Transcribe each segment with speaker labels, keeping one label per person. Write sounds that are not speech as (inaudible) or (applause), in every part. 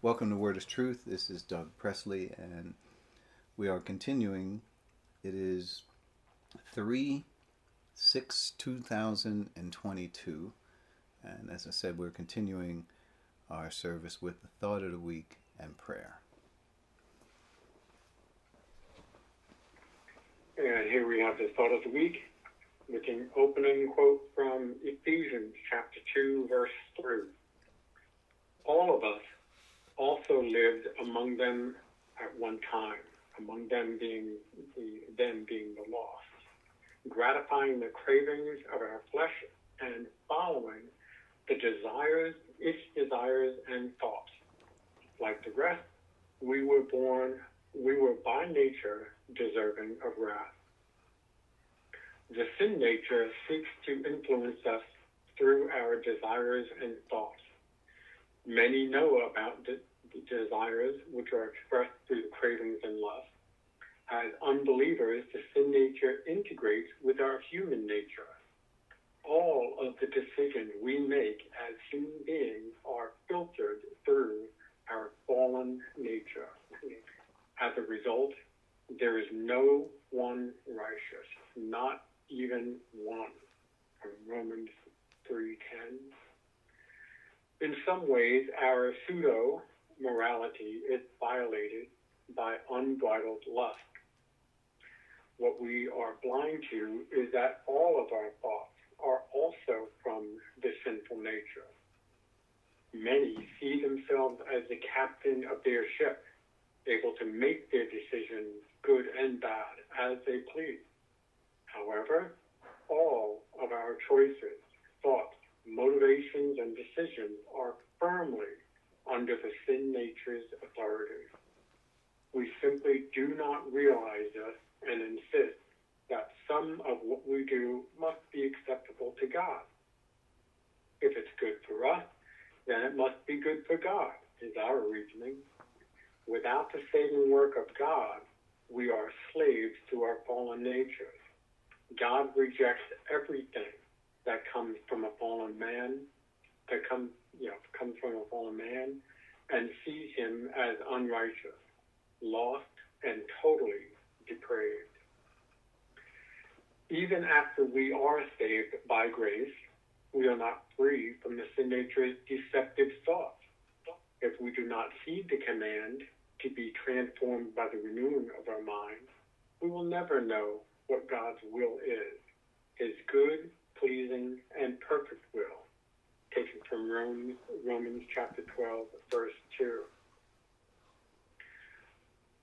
Speaker 1: Welcome to Word is Truth. This is Doug Presley, and we are continuing. It is 3 6 2022. And as I said, we're continuing our service with the thought of the week and prayer.
Speaker 2: And here we have the thought of the week with an opening quote from Ephesians chapter 2, verse 3. All of us also lived among them at one time, among them being the them being the lost, gratifying the cravings of our flesh and following the desires, its desires and thoughts. Like the rest, we were born, we were by nature deserving of wrath. The sin nature seeks to influence us through our desires and thoughts. Many know about the desires, which are expressed through the cravings and lust. As unbelievers, the sin nature integrates with our human nature. All of the decisions we make as human beings are filtered through our fallen nature. As a result, there is no one righteous, not even one. Romans 3:10. In some ways, our pseudo morality is violated by unbridled lust. What we are blind to is that all of our thoughts are also from the sinful nature. Many see themselves as the captain of their ship, able to make their decisions, good and bad, as they please. However, all of our choices, thoughts, motivations, and decisions are firmly under the sin nature's authority. We simply do not realize this and insist that some of what we do must be acceptable to God. If it's good for us, then it must be good for God, is our reasoning. Without the saving work of God, we are slaves to our fallen natures. God rejects everything that comes from a fallen man, that comes you know, comes from a fallen man and sees him as unrighteous, lost, and totally depraved. Even after we are saved by grace, we are not free from the sin nature's deceptive thoughts. If we do not heed the command to be transformed by the renewing of our mind, we will never know what God's will is, his good, pleasing, and perfect will taken from Romans, Romans chapter 12, verse 2.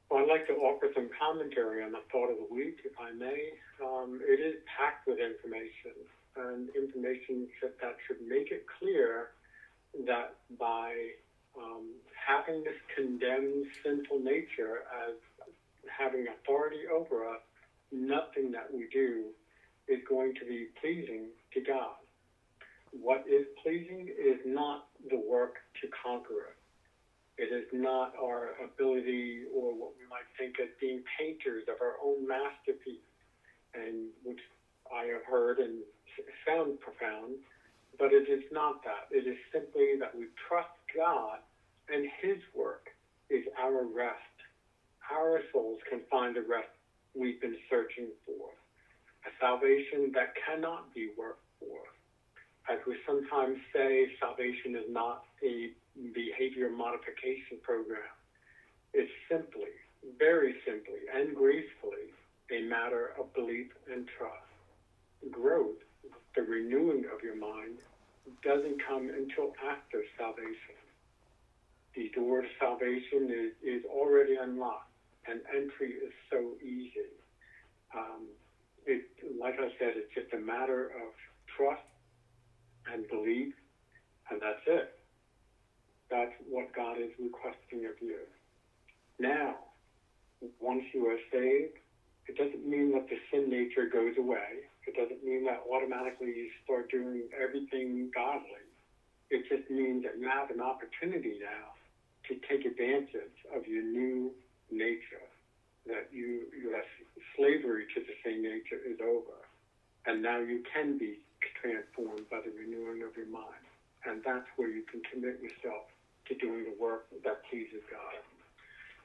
Speaker 2: Well, I'd like to offer some commentary on the thought of the week, if I may. Um, it is packed with information, and information that should make it clear that by um, having this condemned sinful nature as having authority over us, nothing that we do is going to be pleasing to God what is pleasing is not the work to conquer it. It is not our ability or what we might think as being painters of our own masterpiece, and which I have heard and found profound, but it is not that. It is simply that we trust God and His work is our rest. Our souls can find the rest we've been searching for, a salvation that cannot be worked for as we sometimes say, salvation is not a behavior modification program. It's simply, very simply, and gracefully a matter of belief and trust. Growth, the renewing of your mind, doesn't come until after salvation. The door to salvation is, is already unlocked, and entry is so easy. Um, it, like I said, it's just a matter of trust and believe, and that's it. That's what God is requesting of you. Now, once you are saved, it doesn't mean that the sin nature goes away. It doesn't mean that automatically you start doing everything godly. It just means that you have an opportunity now to take advantage of your new nature, that you, your slavery to the sin nature is over. And now you can be transformed by the renewing of your mind. And that's where you can commit yourself to doing the work that pleases God.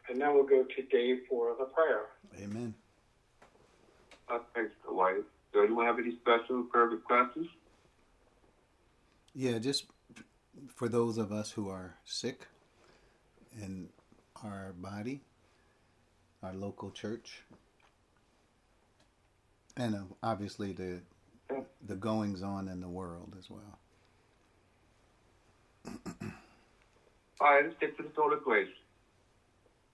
Speaker 2: And now we'll go to Dave for the prayer.
Speaker 1: Amen.
Speaker 3: Uh, thanks, Dwight. Do anyone have any special prayer requests?
Speaker 1: Yeah, just for those of us who are sick in our body, our local church, and uh, obviously the the goings on in the world as well.
Speaker 3: To the throne of grace.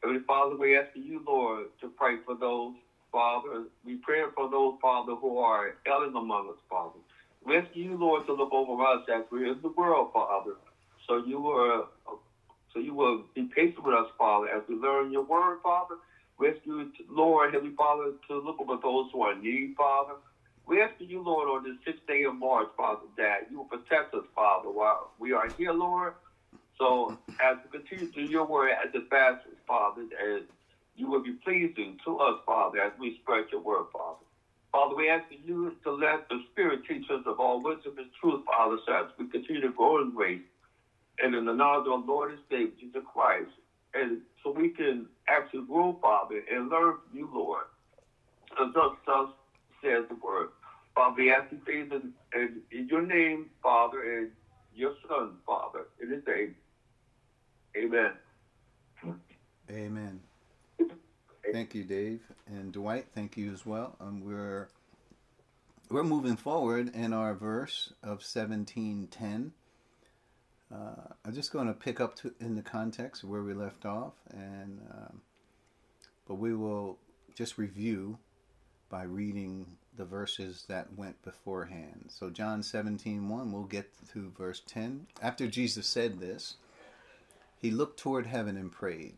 Speaker 3: Heavenly Father, we ask you, Lord, to pray for those, Father. We pray for those, Father, who are ailing among us, Father. We ask you, Lord, to look over us as we're in the world, Father. So you will, so you will be patient with us, Father, as we learn your word, Father. We ask you, Lord, Heavenly Father, to look over those who are in need, Father. We ask you, Lord, on this sixth day of March, Father, that you will protect us, Father, while we are here, Lord. So as we continue to do your word as the fastest, Father, and you will be pleasing to us, Father, as we spread your word, Father. Father, we ask you to let the Spirit teach us of all wisdom and truth, Father, so as we continue to grow in grace and in the knowledge of our Lord and Savior, Jesus Christ, and so we can actually grow, Father, and learn from you, Lord. And thus, thus says the word. Father, we ask you things in, your name, Father, and your Son, Father, in his name. Amen.
Speaker 1: Amen. Thank you, Dave and Dwight. Thank you as well. Um, we're we're moving forward in our verse of seventeen ten. Uh, I'm just going to pick up to, in the context where we left off, and um, but we will just review by reading the verses that went beforehand. So John 17, 1, we'll get to verse 10. After Jesus said this, he looked toward heaven and prayed,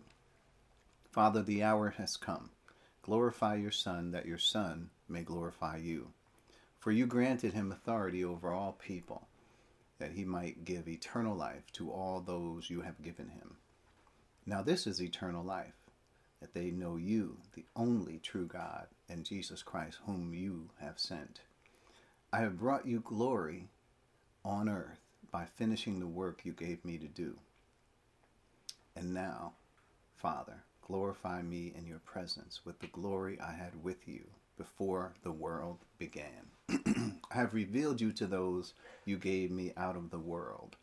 Speaker 1: Father, the hour has come. Glorify your Son, that your Son may glorify you. For you granted him authority over all people, that he might give eternal life to all those you have given him. Now this is eternal life, that they know you, the only true God, and Jesus Christ, whom you have sent. I have brought you glory on earth by finishing the work you gave me to do. And now, Father, glorify me in your presence with the glory I had with you before the world began. (clears throat) I have revealed you to those you gave me out of the world.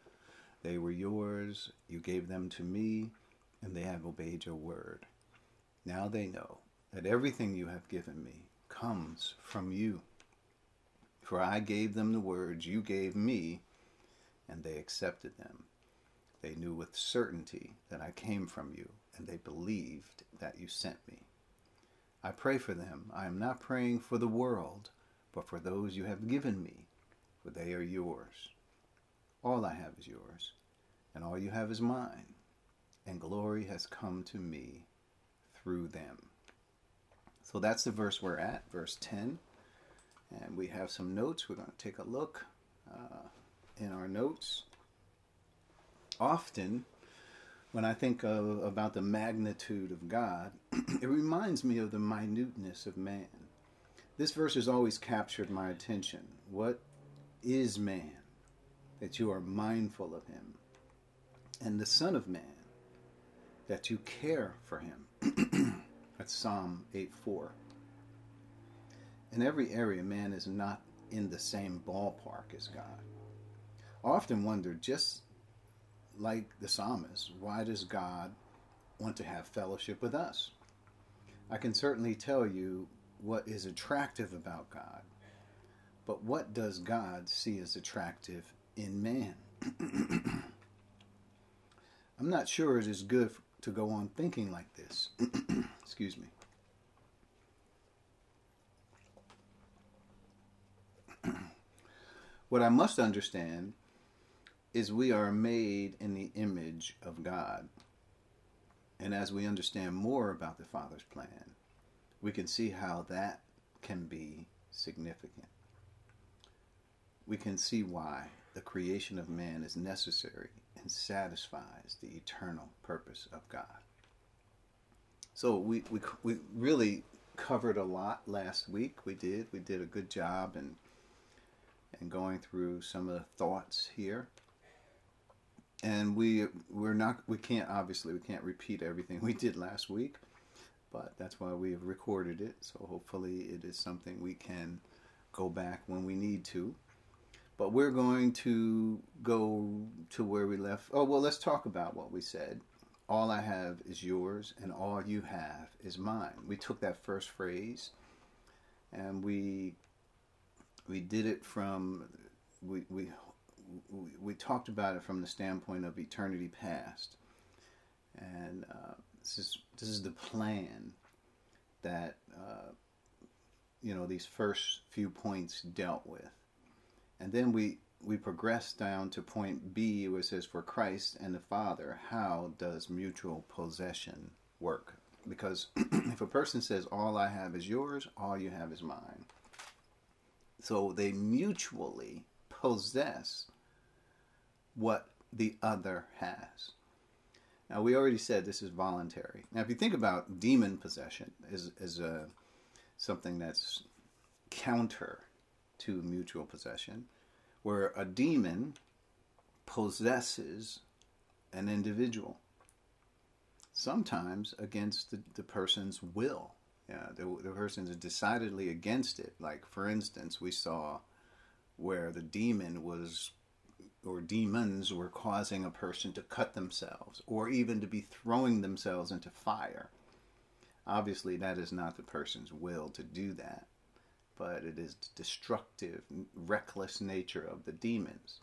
Speaker 1: They were yours, you gave them to me, and they have obeyed your word. Now they know that everything you have given me comes from you. For I gave them the words you gave me, and they accepted them. They knew with certainty that I came from you, and they believed that you sent me. I pray for them. I am not praying for the world, but for those you have given me, for they are yours. All I have is yours, and all you have is mine, and glory has come to me through them. So that's the verse we're at, verse 10. And we have some notes. We're going to take a look uh, in our notes. Often, when I think of, about the magnitude of God, (clears throat) it reminds me of the minuteness of man. This verse has always captured my attention. What is man that you are mindful of him? And the Son of Man that you care for him. (clears throat) That's Psalm 8 4. In every area, man is not in the same ballpark as God. I often wonder, just like the psalmist, why does God want to have fellowship with us? I can certainly tell you what is attractive about God, but what does God see as attractive in man? (clears throat) I'm not sure it is good to go on thinking like this. (clears throat) Excuse me. (clears throat) what I must understand is we are made in the image of God. And as we understand more about the Father's plan, we can see how that can be significant. We can see why the creation of man is necessary and satisfies the eternal purpose of God. So we, we, we really covered a lot last week. We did. We did a good job in, in going through some of the thoughts here. and we we're not we can't obviously we can't repeat everything (laughs) we did last week, but that's why we have recorded it. So hopefully it is something we can go back when we need to. But we're going to go to where we left. Oh well, let's talk about what we said. All I have is yours, and all you have is mine. We took that first phrase, and we we did it from we we we, talked about it from the standpoint of eternity past, and uh, this is this is the plan that uh, you know these first few points dealt with, and then we we progress down to point B, where it says, "For Christ and the Father, how does mutual possession work?" Because (clears throat) if a person says, "All I have is yours, all you have is mine," so they mutually possess what the other has. Now, we already said this is voluntary. Now, if you think about demon possession as, as a, something that's counter to mutual possession, where a demon possesses an individual, sometimes against the, the person's will. Yeah, the, the person is decidedly against it. Like, for instance, we saw where the demon was or demons were causing a person to cut themselves or even to be throwing themselves into fire. Obviously, that is not the person's will to do that, but it is the destructive, reckless nature of the demons.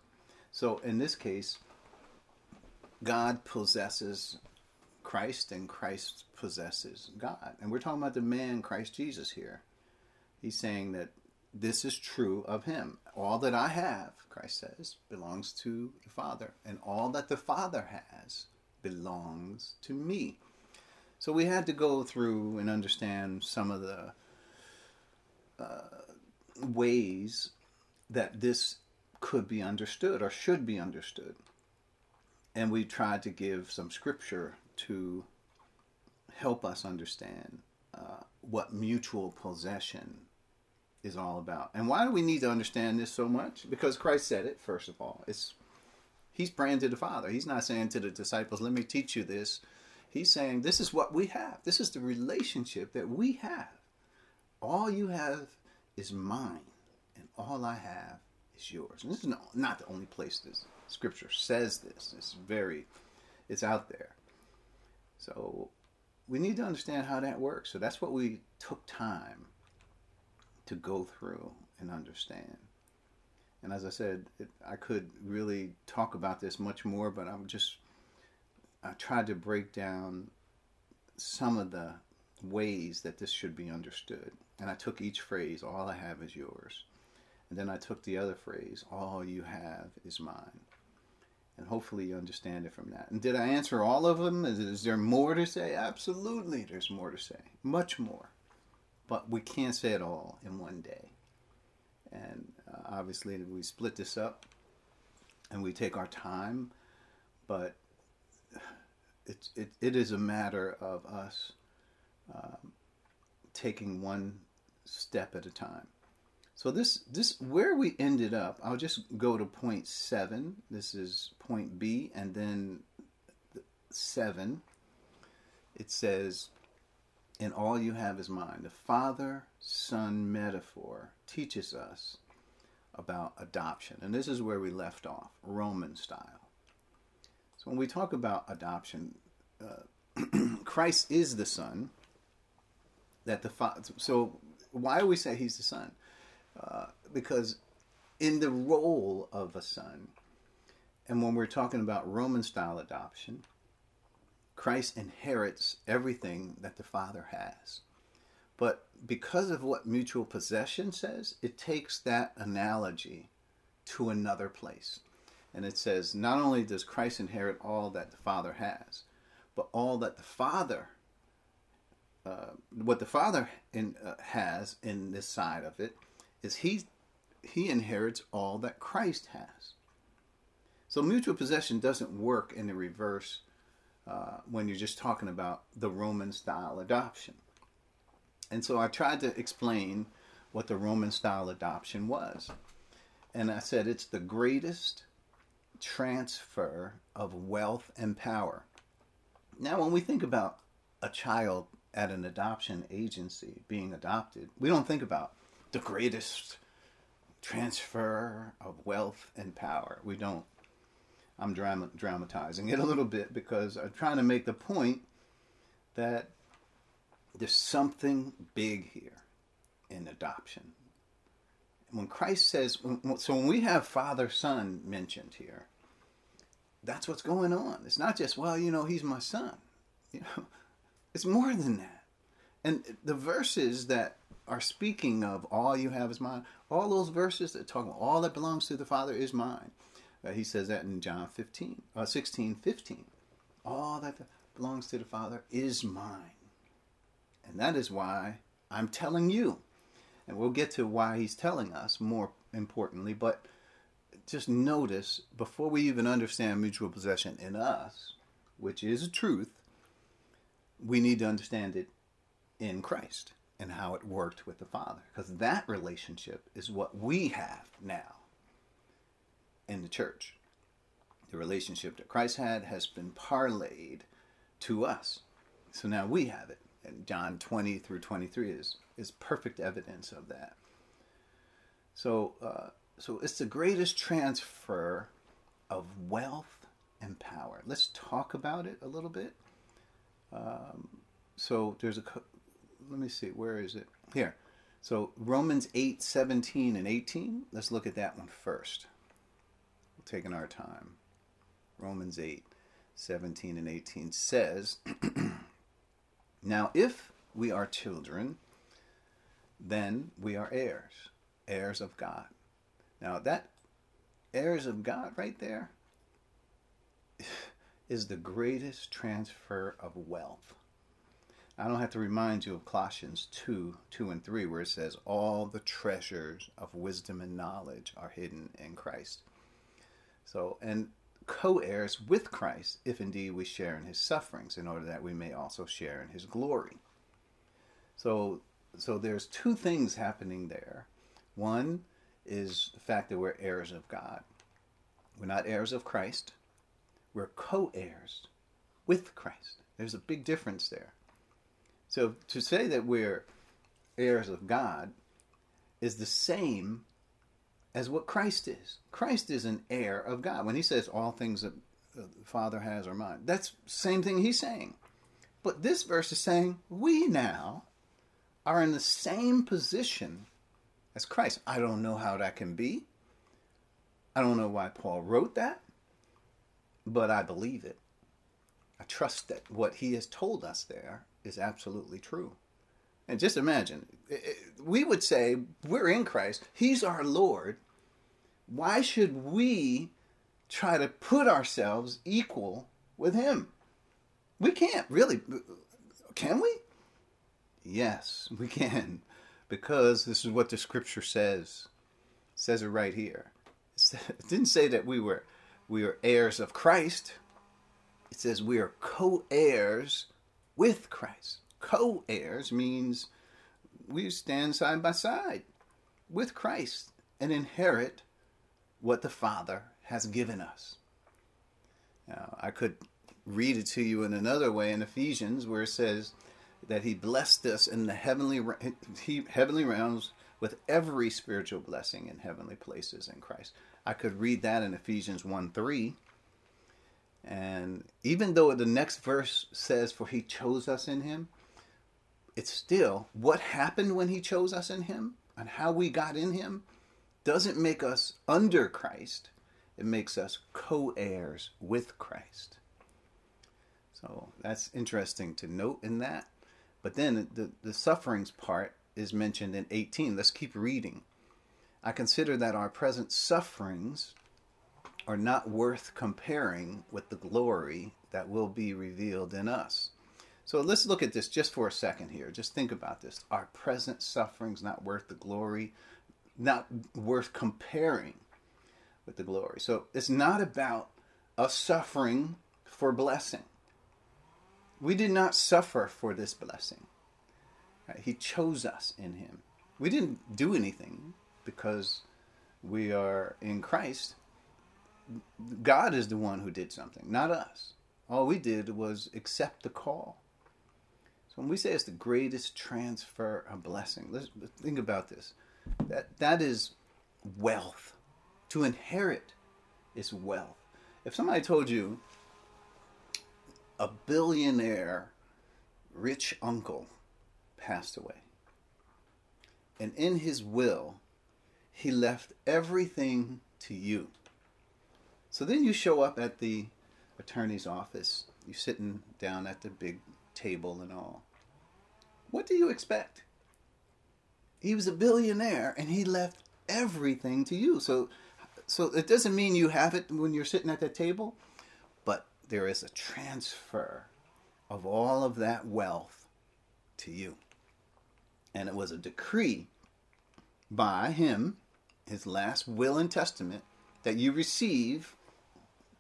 Speaker 1: So, in this case, God possesses Christ and Christ possesses God. And we're talking about the man Christ Jesus here. He's saying that this is true of him. All that I have, Christ says, belongs to the Father, and all that the Father has belongs to me. So we had to go through and understand some of the uh, ways that this could be understood or should be understood. And we tried to give some scripture to help us understand uh, what mutual possession is all about. And why do we need to understand this so much? Because Christ said it, first of all. It's He's praying to the Father. He's not saying to the disciples, let me teach you this. He's saying, this is what we have. This is the relationship that we have. All you have is mine, and all I have is yours. And this is not the only place this scripture says this. It's very, it's out there. So we need to understand how that works. So that's what we took time to go through and understand. And as I said, it, I could really talk about this much more, but I'm just, I tried to break down some of the ways that this should be understood. And I took each phrase, all I have is yours. And then I took the other phrase, all you have is mine. And hopefully you understand it from that. And did I answer all of them? Is, is there more to say? Absolutely, there's more to say. Much more but we can't say it all in one day. And uh, obviously, we split this up and we take our time, but (sighs) it's, it, it is a matter of us um, taking one step at a time. So this this where we ended up, I'll just go to point seven. This is point B, and then seven. It says and all you have is mine. The father son metaphor teaches us about adoption. And this is where we left off, Roman style. So when we talk about adoption, uh, (clears throat) Christ is the son that the father. So why do we say he's the son? Uh, because in the role of a son, and when we're talking about Roman style adoption, Christ inherits everything that the Father has. But because of what mutual possession says, it takes that analogy to another place. And it says, not only does Christ inherit all that the Father has, but all that the Father, uh, what the Father in, uh, has in this side of it, is he, he inherits all that Christ has. So mutual possession doesn't work in the reverse uh, when you're just talking about the Roman style adoption. And so I tried to explain what the Roman style adoption was. And I said it's the greatest transfer of wealth and power. Now, when we think about a child at an adoption agency being adopted, we don't think about the greatest transfer of wealth and power. We don't. I'm drama, dramatizing it a little bit because I'm trying to make the point that there's something big here in adoption. When Christ says, so when we have Father Son mentioned here, that's what's going on. It's not just, well, you know, he's my son. (laughs) You know, it's more than that. And the verses that are speaking of all you have is mine, all those verses that talk about all that belongs to the Father is mine. Uh, he says that in John 15, uh, 16, 15. All that belongs to the Father is mine. And that is why I'm telling you. And we'll get to why he's telling us more importantly, but just notice before we even understand mutual possession in us, which is a truth, we need to understand it in Christ and how it worked with the Father. Because that relationship is what we have now in the church. The relationship that Christ had has been parlayed to us. So now we have it. And John 20 through 23 is, is perfect evidence of that. So, uh, so it's the greatest transfer of wealth and power. Let's talk about it a little bit. Um, so there's a, let me see, where is it? Here. So Romans 8, 17 and 18. Let's look at that one first. We're taking our time. Romans 8, 17 and 18 says, (clears throat) Now if we are children, then we are heirs, heirs of God. Now that heirs of God right there is the greatest transfer of wealth. I don't have to remind you of Colossians 2 2 and 3, where it says, All the treasures of wisdom and knowledge are hidden in Christ. So, and co heirs with Christ, if indeed we share in his sufferings, in order that we may also share in his glory. So, so there's two things happening there. One is the fact that we're heirs of God. We're not heirs of Christ, we're co heirs with Christ. There's a big difference there. So to say that we're heirs of God is the same as what Christ is. Christ is an heir of God. When he says all things that the Father has are mine, that's same thing he's saying. But this verse is saying we now are in the same position as Christ. I don't know how that can be. I don't know why Paul wrote that, but I believe it. I trust that what he has told us there is absolutely true. And just imagine, we would say we're in Christ, He's our Lord. Why should we try to put ourselves equal with Him? We can't really. Can we? Yes, we can. Because this is what the scripture says. It says it right here. It (laughs) didn't say that we were we are heirs of Christ. It says we are co-heirs with Christ. Co heirs means we stand side by side with Christ and inherit what the Father has given us. Now, I could read it to you in another way in Ephesians where it says that he blessed us in the heavenly heavenly realms with every spiritual blessing in heavenly places in Christ. I could read that in Ephesians 1 3 and even though the next verse says, For he chose us in him, it's still what happened when he chose us in him and how we got in him doesn't make us under Christ. It makes us co heirs with Christ. So that's interesting to note in that. But then the, the sufferings part is mentioned in 18. Let's keep reading. I consider that our present sufferings are not worth comparing with the glory that will be revealed in us. So let's look at this just for a second here. Just think about this. Our present sufferings not worth the glory, not worth comparing with the glory. So it's not about us suffering for blessing. We did not suffer for this blessing. He chose us in Him. We didn't do anything because we are in Christ God is the one who did something, not us. All we did was accept the call. So when we say it's the greatest transfer of blessing, let's think about this. That that is wealth. To inherit is wealth. If somebody told you a billionaire rich uncle passed away, and in his will, he left everything to you. So then you show up at the attorney's office. You're sitting down at the big table and all. What do you expect? He was a billionaire and he left everything to you. So so it doesn't mean you have it when you're sitting at that table, but there is a transfer of all of that wealth to you. And it was a decree by him, his last will and testament, that you receive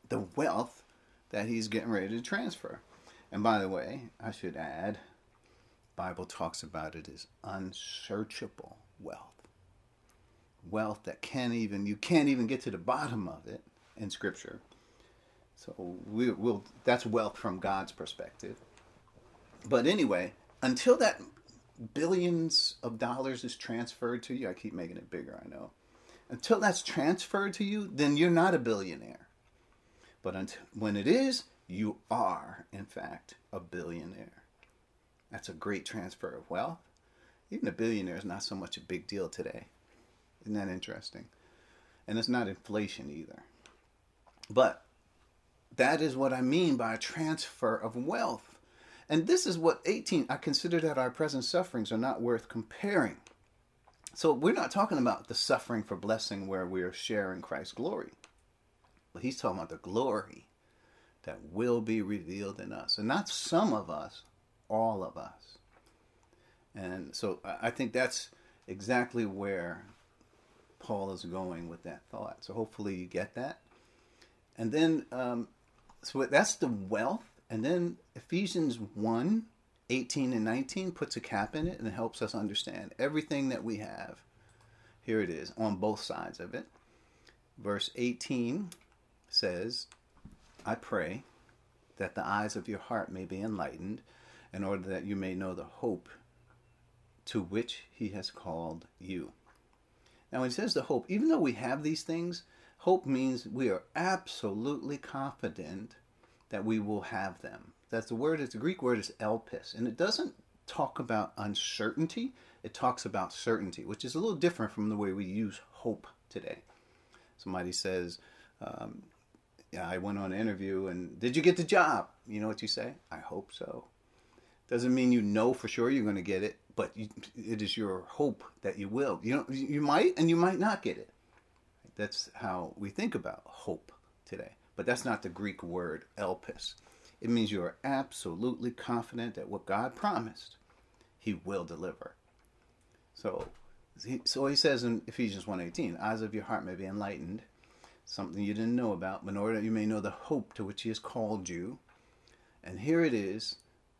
Speaker 1: the wealth that he's getting ready to transfer. And by the way, I should add, Bible talks about it as unsearchable wealth. Wealth that can't even you can't even get to the bottom of it in scripture. So we will that's wealth from God's perspective. But anyway, until that billions of dollars is transferred to you, I keep making it bigger, I know. Until that's transferred to you, then you're not a billionaire. But until, when it is, you are, in fact, a billionaire. That's a great transfer of wealth. Even a billionaire is not so much a big deal today. Isn't that interesting? And it's not inflation either. But that is what I mean by a transfer of wealth. And this is what 18, I consider that our present sufferings are not worth comparing. So we're not talking about the suffering for blessing where we are sharing Christ's glory. But he's talking about the glory that will be revealed in us. And not some of us, all of us. And so I think that's exactly where Paul is going with that thought. So hopefully you get that. And then, um, so that's the wealth. And then Ephesians 1 18 and 19 puts a cap in it and helps us understand everything that we have. Here it is on both sides of it. Verse 18 says, I pray that the eyes of your heart may be enlightened, in order that you may know the hope to which he has called you. Now, when he says the hope, even though we have these things, hope means we are absolutely confident that we will have them. That's the word, it's the Greek word is elpis, and it doesn't talk about uncertainty, it talks about certainty, which is a little different from the way we use hope today. Somebody says, um, yeah, I went on an interview and did you get the job? You know what you say? I hope so. Doesn't mean you know for sure you're going to get it, but you, it is your hope that you will. You know, you might and you might not get it. That's how we think about hope today. But that's not the Greek word elpis. It means you are absolutely confident that what God promised, He will deliver. So, so he says in Ephesians 1.18, eyes of your heart may be enlightened, something you didn't know about, in order that you may know the hope to which he has called you. And here it is,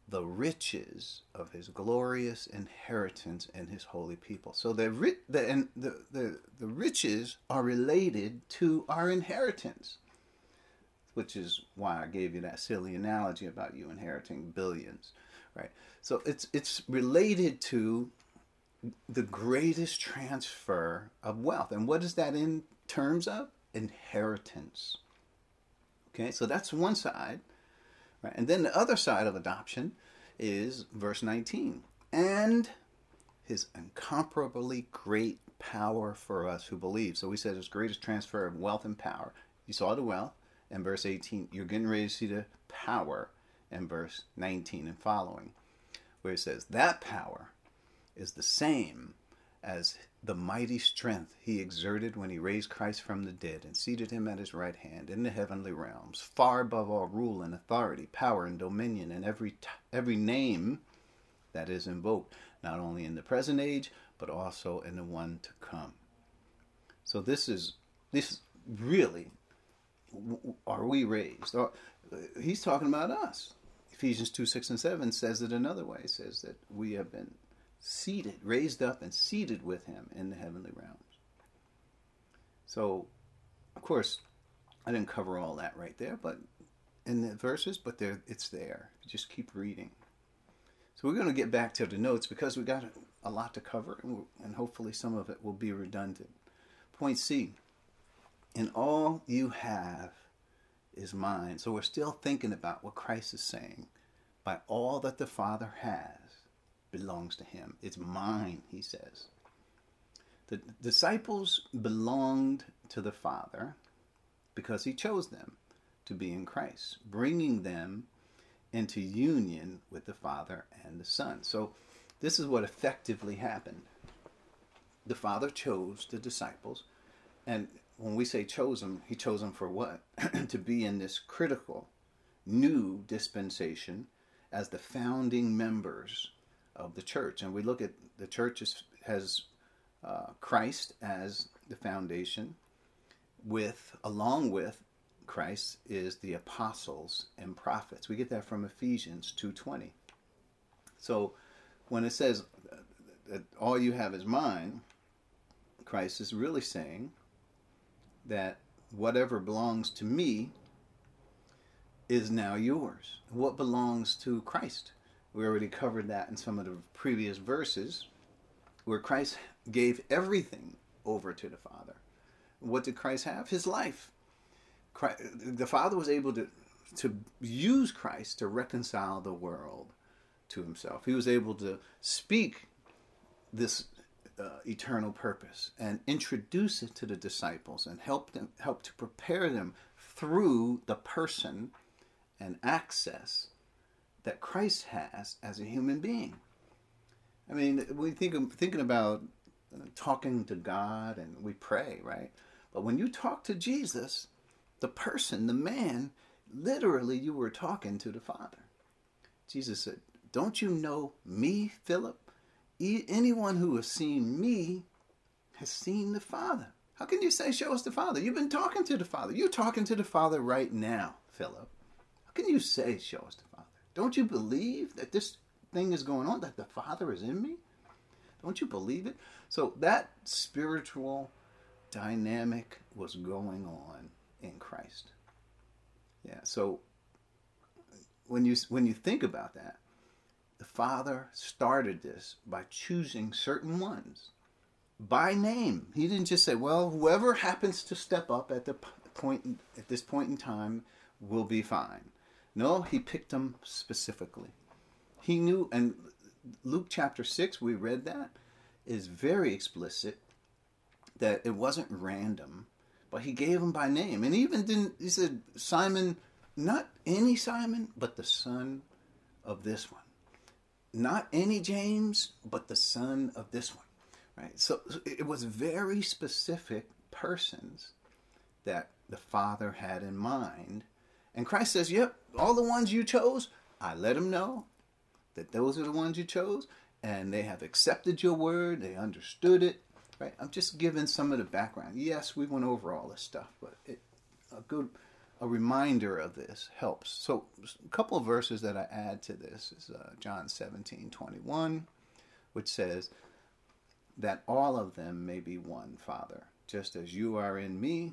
Speaker 1: the riches of his glorious inheritance in his holy people. So the, the, the, the, the riches are related to our inheritance, which is why I gave you that silly analogy about you inheriting billions, right? So it's, it's related to the greatest transfer of wealth. And what is that in terms of? inheritance. Okay, so that's one side. Right? And then the other side of adoption is verse 19. And his incomparably great power for us who believe. So we said his greatest transfer of wealth and power. You saw the wealth in verse 18. You're getting ready to see the power in verse 19 and following, where it says, That power is the same as the mighty strength he exerted when he raised Christ from the dead and seated him at his right hand in the heavenly realms, far above all rule and authority, power and dominion, and every t- every name that is invoked, not only in the present age but also in the one to come. So this is this really are we raised? Uh, he's talking about us. Ephesians 2 6 and 7 says it another way. It says that we have been seated, raised up, and seated with him in the heavenly realms. So, of course, I didn't cover all that right there, but in the verses, but there it's there. Just keep reading. So we're going to get back to the notes because we got a lot to cover, and, and hopefully some of it will be redundant. Point C: In all you have is mine. So we're still thinking about what Christ is saying. By all that the Father has belongs to him. It's mine, he says. The disciples belonged to the Father because he chose them to be in Christ, bringing them into union with the Father and the Son. So, this is what effectively happened. The Father chose the disciples, and when we say chose them, he chose them for what? (clears throat) to be in this critical new dispensation as the founding members of the church. And we look at the church as, has uh, Christ as the foundation, with along with Christ is the apostles and prophets. We get that from Ephesians 2:20. So when it says that all you have is mine, Christ is really saying that whatever belongs to me is now yours. What belongs to Christ? We already covered that in some of the previous verses where Christ gave everything over to the Father. What did Christ have? His life. Christ, the Father was able to, to use Christ to reconcile the world to himself. He was able to speak this uh, eternal purpose and introduce it to the disciples and help them help to prepare them through the person and access that Christ has as a human being. I mean, we think of, thinking about uh, talking to God and we pray, right? But when you talk to Jesus, the person, the man, literally you were talking to the Father. Jesus said, Don't you know me, Philip? Anyone who has seen me has seen the Father. How can you say, Show us the Father? You've been talking to the Father. You're talking to the Father right now, Philip. How can you say, Show us the Father? Don't you believe that this thing is going on, that the Father is in me? Don't you believe it? So that spiritual dynamic was going on in Christ. Yeah, so when you when you think about that, the Father started this by choosing certain ones by name. He didn't just say, "Well, whoever happens to step up at the point at this point in time will be fine." No, he picked them specifically. He knew, and Luke chapter six, we read that, is very explicit that it wasn't random, but he gave them by name, and even didn't. He said, "Simon, not any Simon, but the son of this one." Not any James, but the son of this one. Right? So it was very specific persons that the Father had in mind. And Christ says, Yep, all the ones you chose, I let them know that those are the ones you chose, and they have accepted your word, they understood it. Right? I'm just giving some of the background. Yes, we went over all this stuff, but it, a good a reminder of this helps. So, a couple of verses that I add to this is uh, John 17 21, which says, That all of them may be one, Father, just as you are in me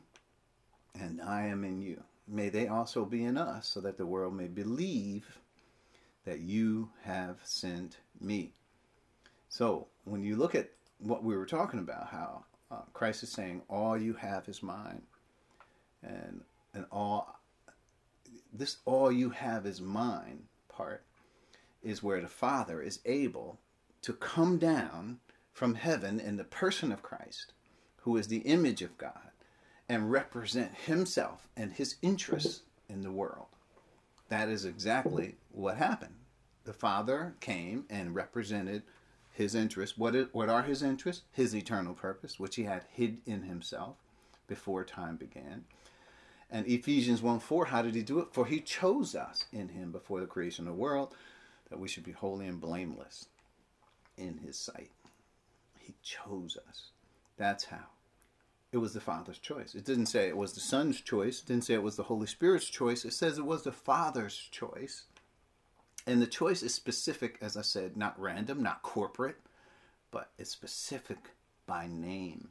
Speaker 1: and I am in you. May they also be in us, so that the world may believe that you have sent me. So, when you look at what we were talking about, how uh, Christ is saying, All you have is mine. And and all this all you have is mine part is where the Father is able to come down from heaven in the person of Christ, who is the image of God, and represent himself and his interests in the world. That is exactly what happened. The Father came and represented his interests. What, what are his interests? His eternal purpose, which he had hid in himself before time began and Ephesians 1 4, how did he do it? For he chose us in him before the creation of the world that we should be holy and blameless in his sight. He chose us. That's how. It was the Father's choice. It didn't say it was the Son's choice. It didn't say it was the Holy Spirit's choice. It says it was the Father's choice. And the choice is specific, as I said, not random, not corporate, but it's specific by name.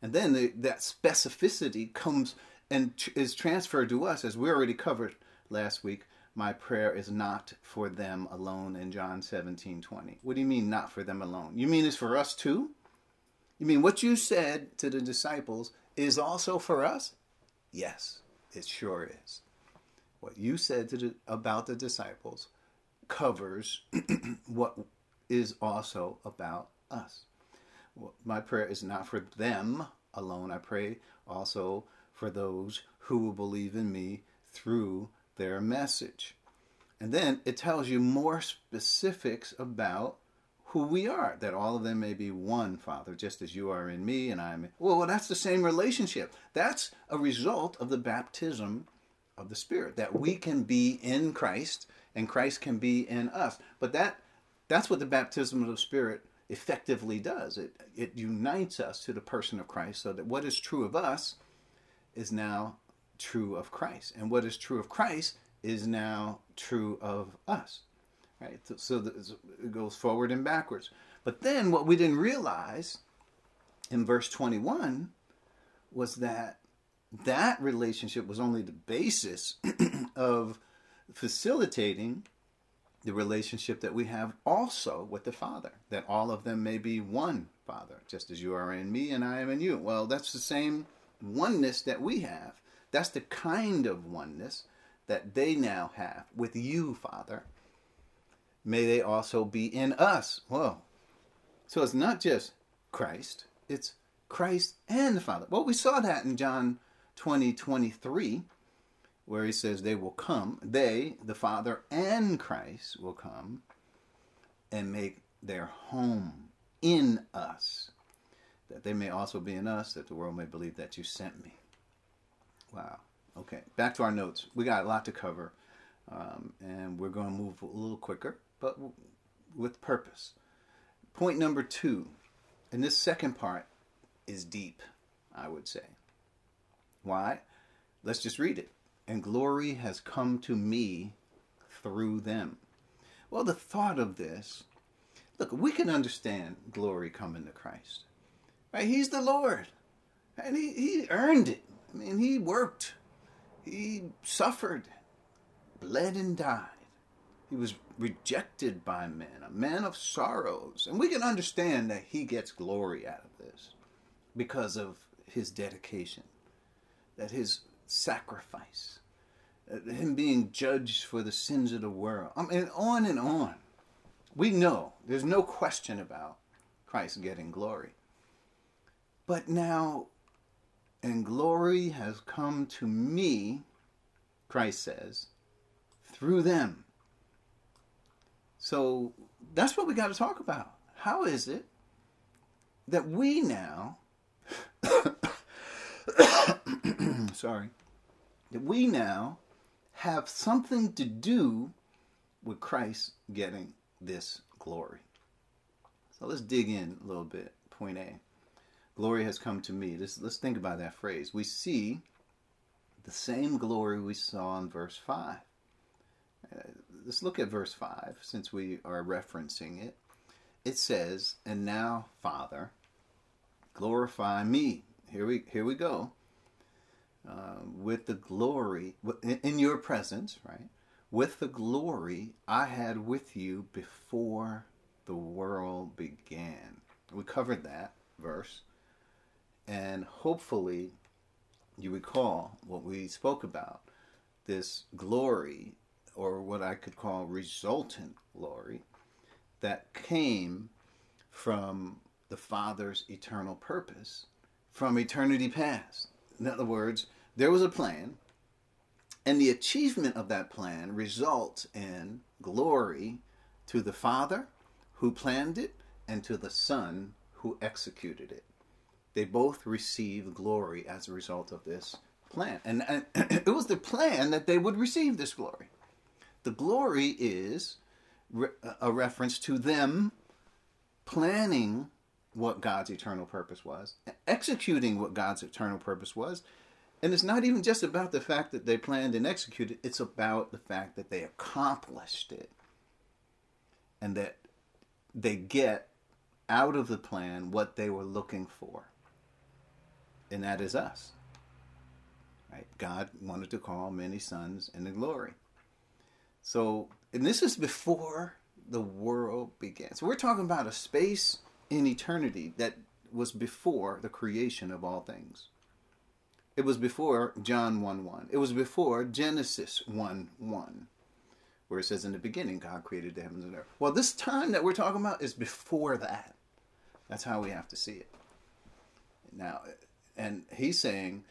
Speaker 1: And then the, that specificity comes and tr- is transferred to us, as we already covered last week. My prayer is not for them alone in John 17 20. What do you mean, not for them alone? You mean it's for us too? You mean what you said to the disciples is also for us? Yes, it sure is. What you said to the, about the disciples covers (clears throat) what is also about us. Well, my prayer is not for them alone. I pray also for those who will believe in me through their message. And then it tells you more specifics about who we are, that all of them may be one, Father, just as you are in me and I am well, that's the same relationship. That's a result of the baptism of the Spirit, that we can be in Christ and Christ can be in us. But that that's what the baptism of the Spirit effectively does. It it unites us to the person of Christ so that what is true of us is now true of Christ. And what is true of Christ is now true of us. Right? So, it goes forward and backwards. But then what we didn't realize in verse 21 was that that relationship was only the basis (clears throat) of facilitating the relationship that we have also with the Father, that all of them may be one Father, just as you are in me and I am in you. Well, that's the same oneness that we have. That's the kind of oneness that they now have with you, Father may they also be in us. Well, so it's not just Christ, it's Christ and the Father. Well, we saw that in John 20, 23, where he says they will come, they, the Father and Christ, will come and make their home in us, that they may also be in us, that the world may believe that you sent me. Wow. Okay, back to our notes. We got a lot to cover, um, and we're going to move a little quicker but with purpose. Point number two, and this second part is deep, I would say. Why? Let's just read it. And glory has come to me through them. Well, the thought of this, look, we can understand glory coming to Christ. Right? He's the Lord. And he, he earned it. I mean, he worked. He suffered, bled and died. He was rejected by men, a man of sorrows. And we can understand that he gets glory out of this because of his dedication, that his sacrifice, him being judged for the sins of the world. I mean, on and on. We know, there's no question about Christ getting glory. But now, and glory has come to me, Christ says, through them. So that's what we got to talk about. How is it that we now, (coughs) sorry, that we now have something to do with Christ getting this glory? So let's dig in a little bit. Point A. Glory has come to me. Let's, let's think about that phrase. We see the same glory we saw in verse 5 let's look at verse 5 since we are referencing it. It says, And now, Father, glorify me. Here we, here we go. Uh, with the glory, in your presence, right? With the glory I had with you before the world began. We covered that verse. And hopefully, you recall what we spoke about this glory or what I could call resultant glory, that came from the Father's eternal purpose from eternity past. In other words, there was a plan, and the achievement of that plan results in glory to the Father who planned it and to the Son who executed it. They both receive glory as a result of this plan. And, and (clears throat) it was the plan that they would receive this glory. The glory is a reference to them planning what God's eternal purpose was, executing what God's eternal purpose was. And it's not even just about the fact that they planned and executed, it's about the fact that they accomplished it. And that they get out of the plan what they were looking for. And that is us. Right? God wanted to call many sons into glory. So, and this is before the world began. So we're talking about a space in eternity that was before the creation of all things. It was before John 1 1. It was before Genesis 1 1, where it says, In the beginning, God created the heavens and earth. Well, this time that we're talking about is before that. That's how we have to see it. Now, and he's saying,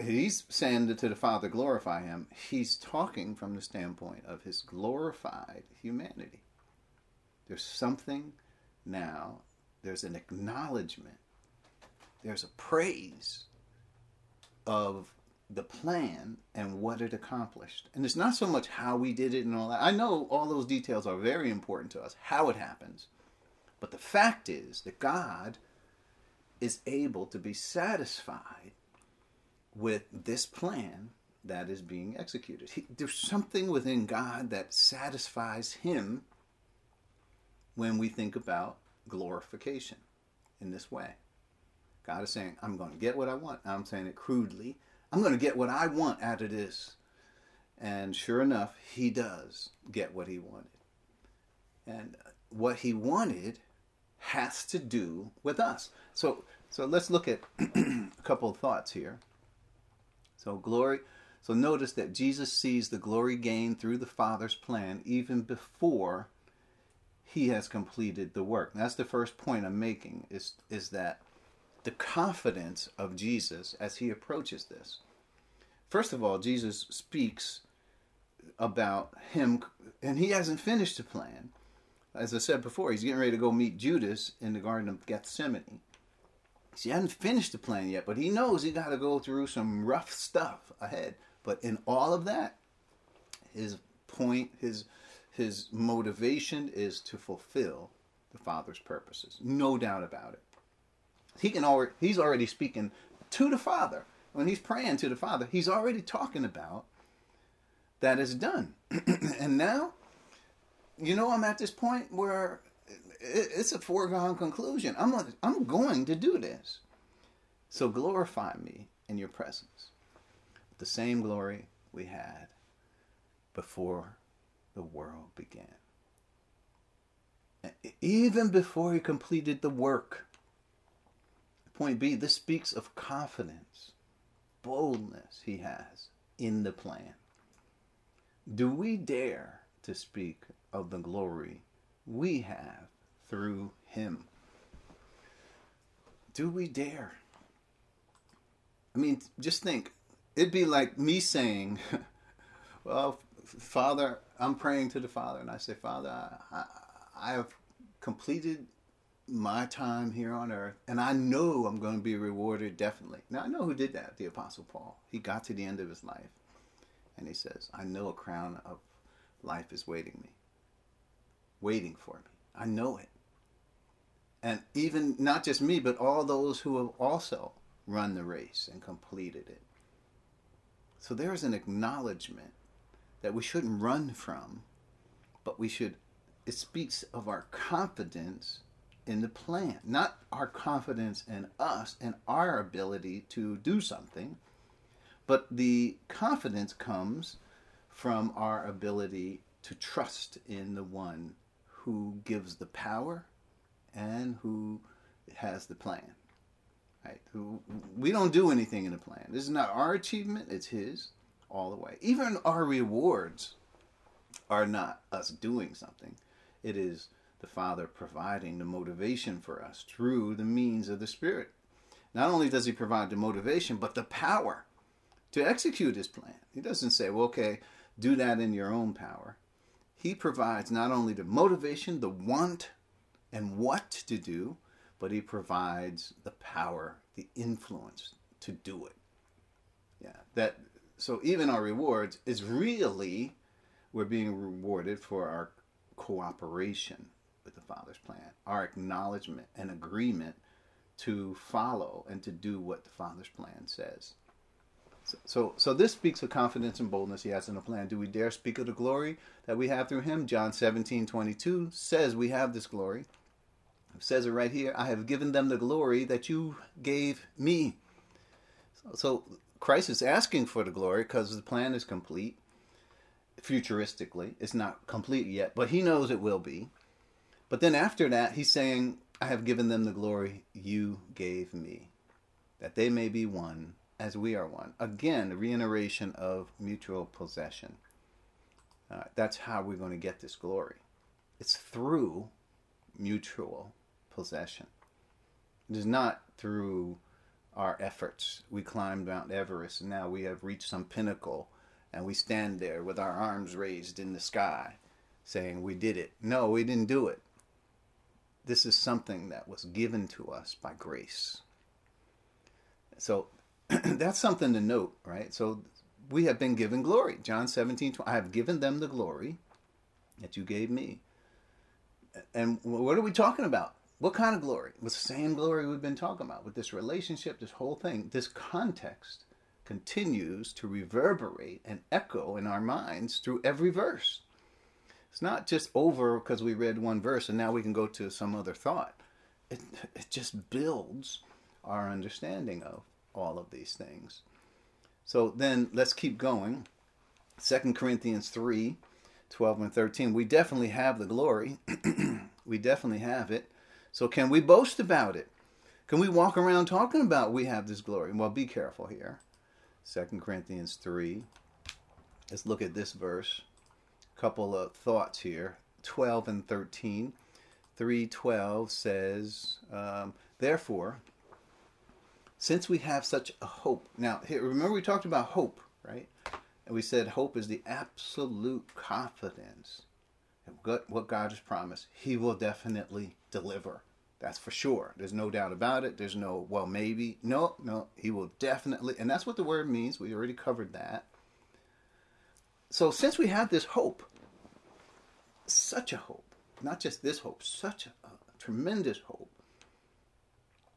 Speaker 1: he's saying to the Father, glorify him. He's talking from the standpoint of his glorified humanity. There's something now, there's an acknowledgement, there's a praise of the plan and what it accomplished. And it's not so much how we did it and all that. I know all those details are very important to us, how it happens. But the fact is that God is able to be satisfied with this plan that is being executed. He, there's something within God that satisfies Him when we think about glorification in this way. God is saying, I'm going to get what I want. I'm saying it crudely. I'm going to get what I want out of this. And sure enough, he does get what he wanted. And what he wanted has to do with us. So, so let's look at (clears throat) a couple of thoughts here. So, glory. So, notice that Jesus sees the glory gained through the Father's plan even before he has completed the work. That's the first point I'm making is, is that the confidence of Jesus as he approaches this. First of all, Jesus speaks about him, and he hasn't finished the plan. As I said before, he's getting ready to go meet Judas in the Garden of Gethsemane. See, He hasn't finished the plan yet, but he knows he got to go through some rough stuff ahead. But in all of that, his point, his his motivation is to fulfill the Father's purposes. No doubt about it. He can already he's already speaking to the Father. When he's praying to the Father, he's already talking about that is done. (clears throat) and now, you know, I'm at this point where it's a foregone conclusion. I'm I'm going to do this. So glorify me in your presence. The same glory we had before the world began. Even before he completed the work. Point B, this speaks of confidence, boldness he has in the plan. Do we dare to speak of the glory we have through him? Do we dare? I mean, just think. It'd be like me saying, (laughs) Well, Father, I'm praying to the Father, and I say, Father, I, I, have completed my time here on earth, and I know I'm going to be rewarded definitely. Now, I know who did that, the Apostle Paul. He got to the end of his life, and he says, I know a crown of life is waiting me, waiting for me. I know it. And even not just me, but all those who have also run the race and completed it. So there's an acknowledgement that we shouldn't run from, but we should, it speaks of our confidence in the plan, not our confidence in us and our ability to do something, but the confidence comes from our ability to trust in the one who gives the power and who has the plan. Right? We don't do anything in the plan. This is not our achievement, it's his all the way. Even our rewards are not us doing something. It is the Father providing the motivation for us through the means of the Spirit. Not only does He provide the motivation, but the power to execute His plan. He doesn't say, well, okay, do that in your own power. He provides not only the motivation, the want, and what to do, but He provides the power, the influence to do it. Yeah, that so even our rewards is really we're being rewarded for our cooperation with the Father's plan, our acknowledgement and agreement to follow and to do what the Father's plan says. So, so, this speaks of confidence and boldness he has in the plan. Do we dare speak of the glory that we have through him? John 17, 22 says we have this glory. It says it right here. I have given them the glory that you gave me. So, so Christ is asking for the glory because the plan is complete. Futuristically, it's not complete yet, but he knows it will be. But then after that, he's saying, I have given them the glory you gave me, that they may be one as we are one. Again, the reiteration of mutual possession. Uh, that's how we're going to get this glory. It's through mutual possession. It is not through our efforts. We climbed Mount Everest and now we have reached some pinnacle and we stand there with our arms raised in the sky saying we did it. No, we didn't do it. This is something that was given to us by grace. So (clears throat) that's something to note, right? So we have been given glory. John 17, 20, I have given them the glory that you gave me. And what are we talking about? What kind of glory? The same glory we've been talking about with this relationship, this whole thing, this context continues to reverberate and echo in our minds through every verse. It's not just over because we read one verse and now we can go to some other thought. It, it just builds our understanding of all of these things. So then let's keep going. 2 Corinthians 3 12 and 13. We definitely have the glory. (clears throat) we definitely have it. So can we boast about it? Can we walk around talking about we have this glory? Well, be careful here. 2 Corinthians 3. Let's look at this verse. Couple of thoughts here. 12 and 13. 3:12 says, um, "Therefore, since we have such a hope. Now, here, remember we talked about hope, right? And we said hope is the absolute confidence in what God has promised. He will definitely deliver. That's for sure. There's no doubt about it. There's no, well, maybe. No, no, he will definitely. And that's what the word means. We already covered that. So, since we have this hope, such a hope, not just this hope, such a, a tremendous hope,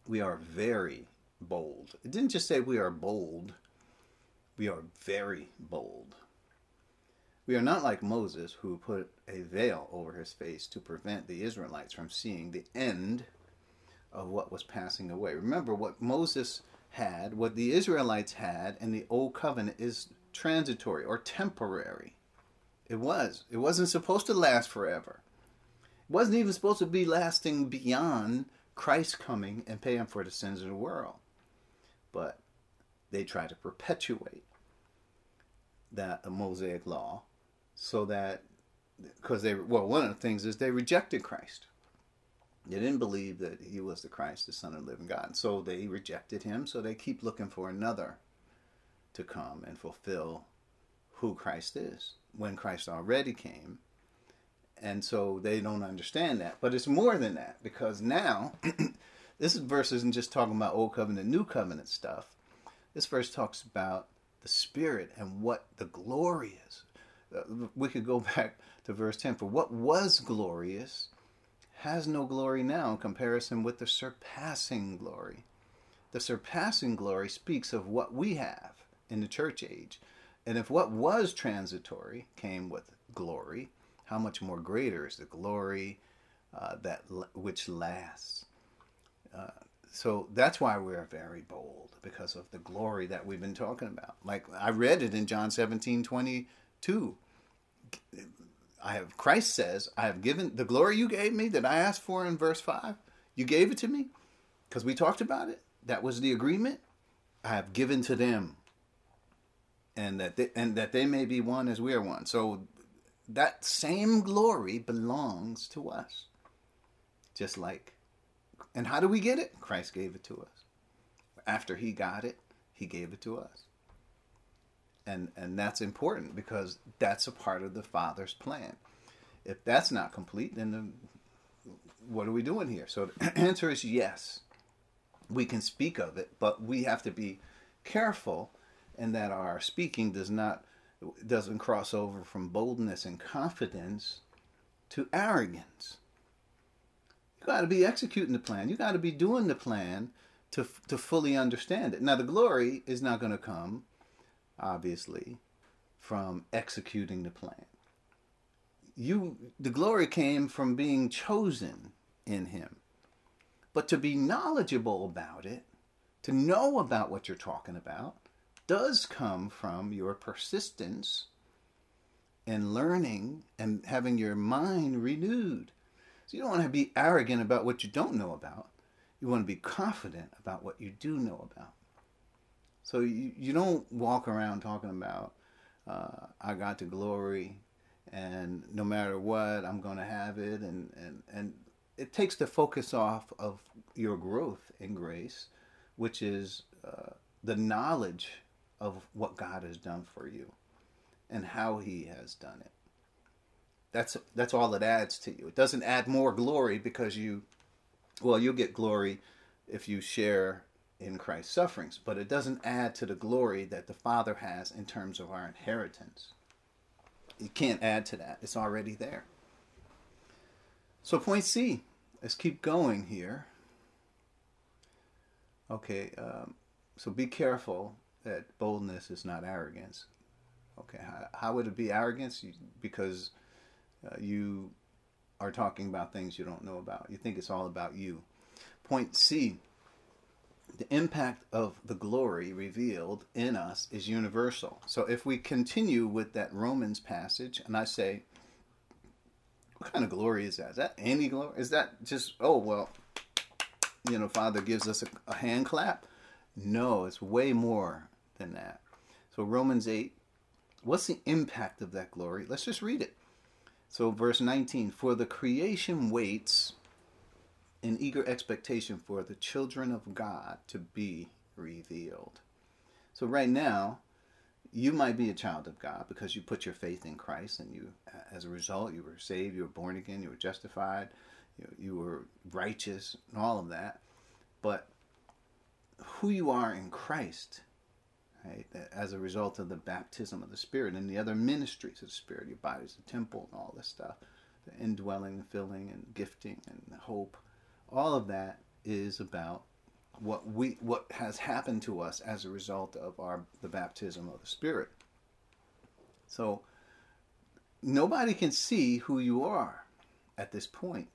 Speaker 1: we are very bold. It didn't just say we are bold, we are very bold. We are not like Moses, who put a veil over his face to prevent the Israelites from seeing the end of what was passing away. Remember, what Moses had, what the Israelites had in the Old Covenant is transitory or temporary. It was. It wasn't supposed to last forever. It wasn't even supposed to be lasting beyond Christ coming and paying for the sins of the world but they try to perpetuate that a Mosaic law so that because they well one of the things is they rejected Christ. They didn't believe that he was the Christ, the Son of the living God. And So they rejected him, so they keep looking for another to come and fulfill who Christ is when Christ already came. And so they don't understand that. But it's more than that because now (clears throat) This verse isn't just talking about Old Covenant, New Covenant stuff. This verse talks about the Spirit and what the glory is. Uh, we could go (laughs) back to verse 10 for what was glorious has no glory now in comparison with the surpassing glory. The surpassing glory speaks of what we have in the church age. And if what was transitory came with glory, how much more greater is the glory uh, that which lasts? So that's why we're very bold because of the glory that we've been talking about. Like I read it in John 17 22. I have Christ says, I have given the glory you gave me that I asked for in verse 5. You gave it to me because we talked about it. That was the agreement. I have given to them and that they, and that they may be one as we are one. So that same glory belongs to us. Just like and how do we get it? Christ gave it to us. After he got it, he gave it to us. And and that's important because that's a part of the Father's plan. If that's not complete, then the, what are we doing here? So the (clears throat) answer is yes. We can speak of it, but we have to be careful and that our speaking does not doesn't cross over from boldness and confidence to arrogance. You got to be executing the plan. You got to be doing the plan to to fully understand it. Now the glory is not going to come, obviously, from executing the plan. You the glory came from being chosen in Him, but to be knowledgeable about it, to know about what you're talking about, does come from your persistence and learning and having your mind renewed. So you don't want to be arrogant about what you don't know about. You want to be confident about what you do know about. So you, you don't walk around talking about, uh, I got to glory and no matter what, I'm going to have it. And, and, and it takes the focus off of your growth in grace, which is uh, the knowledge of what God has done for you and how He has done it. That's that's all it adds to you. It doesn't add more glory because you, well, you'll get glory if you share in Christ's sufferings, but it doesn't add to the glory that the Father has in terms of our inheritance. You can't add to that. It's already there. So point C. Let's keep going here. Okay, um, so be careful that boldness is not arrogance. Okay, how, how would it be arrogance? Because uh, you are talking about things you don't know about. You think it's all about you. Point C the impact of the glory revealed in us is universal. So if we continue with that Romans passage, and I say, what kind of glory is that? Is that any glory? Is that just, oh, well, you know, Father gives us a, a hand clap? No, it's way more than that. So Romans 8, what's the impact of that glory? Let's just read it. So verse 19, for the creation waits in eager expectation for the children of God to be revealed. So right now, you might be a child of God because you put your faith in Christ, and you, as a result, you were saved, you were born again, you were justified, you, you were righteous, and all of that. But who you are in Christ right? As a result of the baptism of the Spirit and the other ministries of the Spirit, your body's a temple and all this stuff, the indwelling, the filling, and gifting, and hope. All of that is about what we what has happened to us as a result of our the baptism of the Spirit. So nobody can see who you are at this point.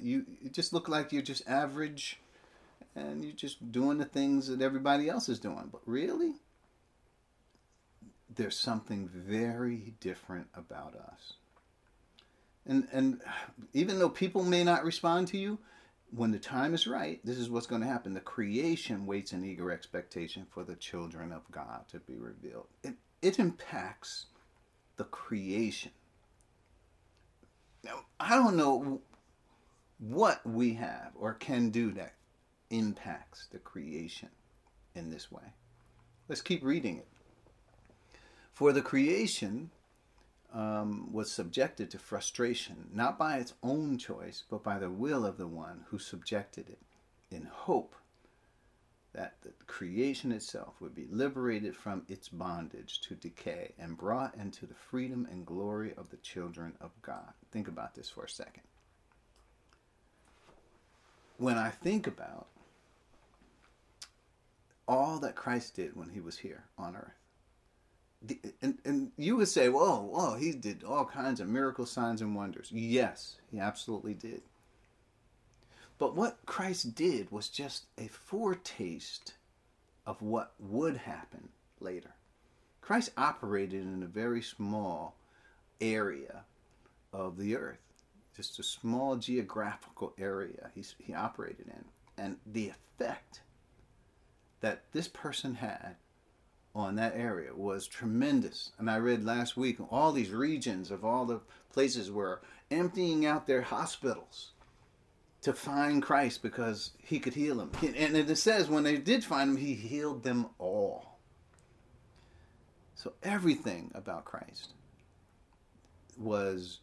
Speaker 1: You, you just look like you're just average and you're just doing the things that everybody else is doing. But really, there's something very different about us. And and even though people may not respond to you, when the time is right, this is what's going to happen. The creation waits in eager expectation for the children of God to be revealed. It, it impacts the creation. Now, I don't know what we have or can do that impacts the creation in this way. Let's keep reading it. For the creation um, was subjected to frustration, not by its own choice, but by the will of the one who subjected it, in hope that the creation itself would be liberated from its bondage to decay and brought into the freedom and glory of the children of God. Think about this for a second. When I think about all that Christ did when he was here on earth, and, and you would say, "Whoa, whoa, he did all kinds of miracle signs and wonders." Yes, he absolutely did. But what Christ did was just a foretaste of what would happen later. Christ operated in a very small area of the earth, just a small geographical area he, he operated in. And the effect that this person had on that area was tremendous. And I read last week all these regions of all the places were emptying out their hospitals to find Christ because he could heal them. And it says when they did find him, he healed them all. So everything about Christ was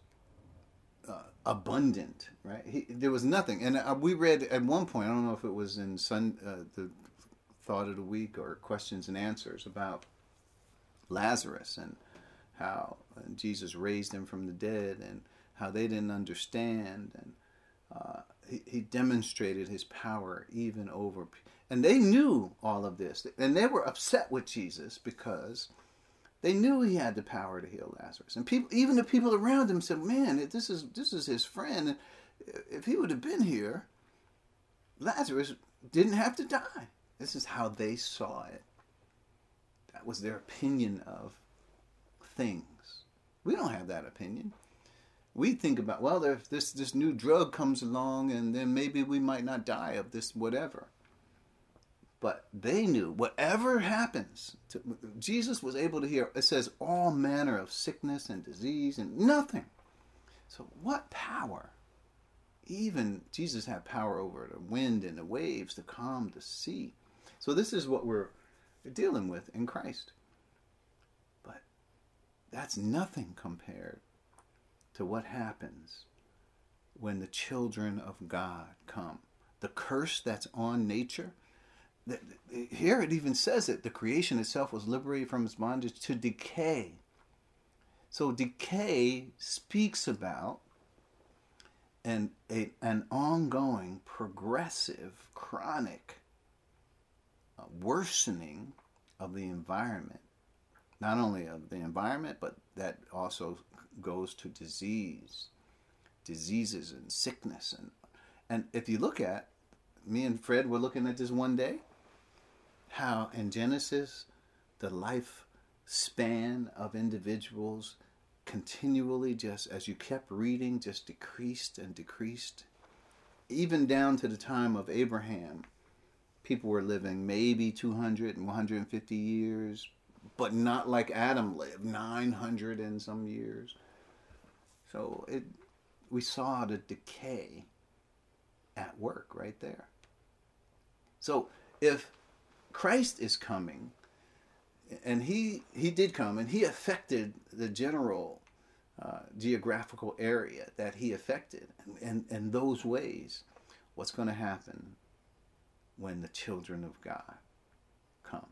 Speaker 1: uh, abundant, right? He, there was nothing. And uh, we read at one point, I don't know if it was in Sun, uh, the thought of the week or questions and answers about Lazarus and how Jesus raised him from the dead and how they didn't understand and uh, he, he, demonstrated his power even over and they knew all of this. And they were upset with Jesus because they knew he had the power to heal Lazarus. And people even the people around him said man this is this is his friend if he would have been here Lazarus didn't have to die this is how they saw it. That was their opinion of things. We don't have that opinion. We think about, well, if this, this new drug comes along and then maybe we might not die of this whatever. But they knew whatever happens, to, Jesus was able to hear, it says, all manner of sickness and disease and nothing. So, what power? Even Jesus had power over the wind and the waves to calm the sea. So, this is what we're dealing with in Christ. But that's nothing compared to what happens when the children of God come. The curse that's on nature here it even says it the creation itself was liberated from its bondage to decay. So decay speaks about an, a, an ongoing, progressive, chronic Uh, worsening of the environment. Not only of the environment, but that also goes to disease, diseases and sickness. And, and if you look at, me and Fred were looking at this one day, how in Genesis the life span of individuals continually just as you kept reading just decreased and decreased even down to the time of Abraham people were living maybe 200 and 150 years but not like Adam lived 900 and some years. So it we saw the decay at work right there. So if Christ is coming, and he he did come, and he affected the general uh, geographical area that he affected, and in those ways, what's going to happen when the children of God come?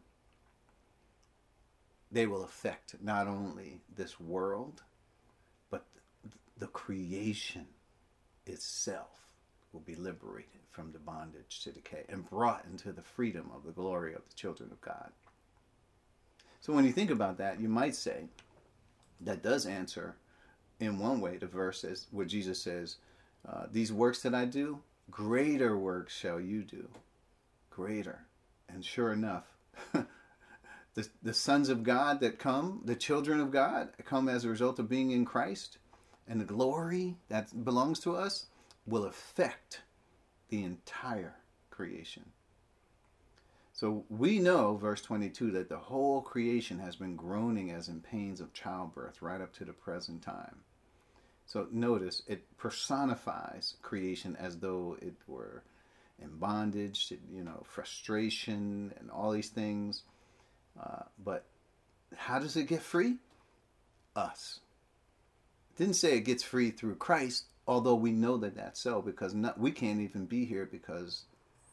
Speaker 1: They will affect not only this world, but the creation itself will be liberated from the bondage to decay and brought into the freedom of the glory of the children of God. So when you think about that, you might say that does answer in one way the verse is where Jesus says, uh, "These works that I do, greater works shall you do." Greater, and sure enough, (laughs) the the sons of God that come, the children of God, come as a result of being in Christ, and the glory that belongs to us will affect the entire creation. So we know, verse 22, that the whole creation has been groaning as in pains of childbirth right up to the present time. So notice it personifies creation as though it were in bondage, you know, frustration, and all these things. Uh, but how does it get free? Us. It didn't say it gets free through Christ although we know that that's so because not, we can't even be here because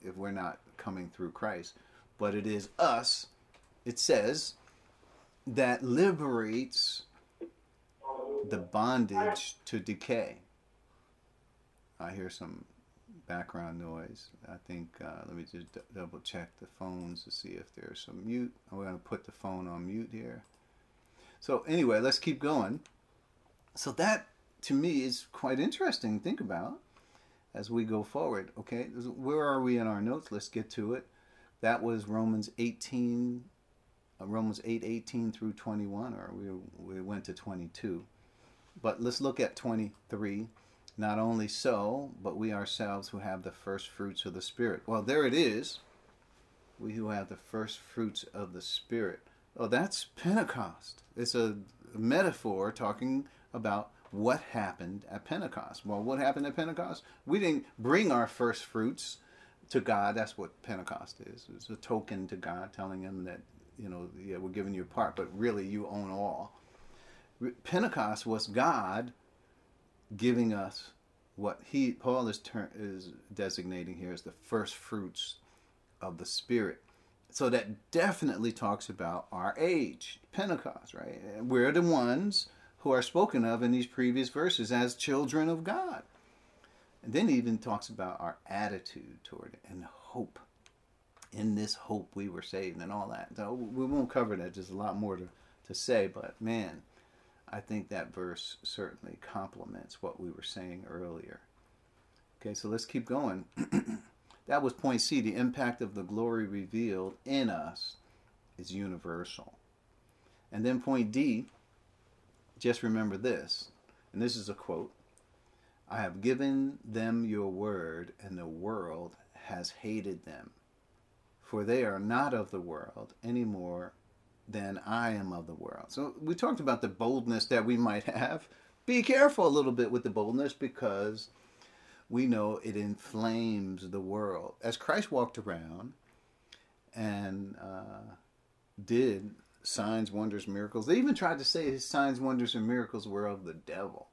Speaker 1: if we're not coming through Christ but it is us it says that liberates the bondage to decay I hear some background noise I think uh, let me just double check the phones to see if there's some mute I'm going to put the phone on mute here so anyway let's keep going so that to me is quite interesting to think about as we go forward. Okay, where are we in our notes? Let's get to it. That was Romans 18, uh, Romans 8, 18 through 21, or we, we went to 22. But let's look at 23. Not only so, but we ourselves who have the first fruits of the Spirit. Well, there it is. We who have the first fruits of the Spirit. Oh, that's Pentecost. It's a metaphor talking about what happened at Pentecost. Well, what happened at Pentecost? We didn't bring our first fruits to God. That's what Pentecost is. It's a token to God telling him that, you know, yeah, we're giving you a part, but really you own all. Pentecost was God giving us what he Paul is ter- is designating here as the first fruits of the Spirit. So that definitely talks about our age, Pentecost, right? We're the ones who are spoken of in these previous verses as children of God. And then he even talks about our attitude toward it and hope. In this hope we were saved and all that. So we won't cover that. There's a lot more to, to say, but man, I think that verse certainly complements what we were saying earlier. Okay, so let's keep going. (clears throat) that was point C, the impact of the glory revealed in us is universal. And then point D, just remember this, and this is a quote I have given them your word, and the world has hated them. For they are not of the world any more than I am of the world. So we talked about the boldness that we might have. Be careful a little bit with the boldness because we know it inflames the world. As Christ walked around and uh, did signs, wonders, miracles, they even tried to say his signs, wonders, and miracles were of the devil.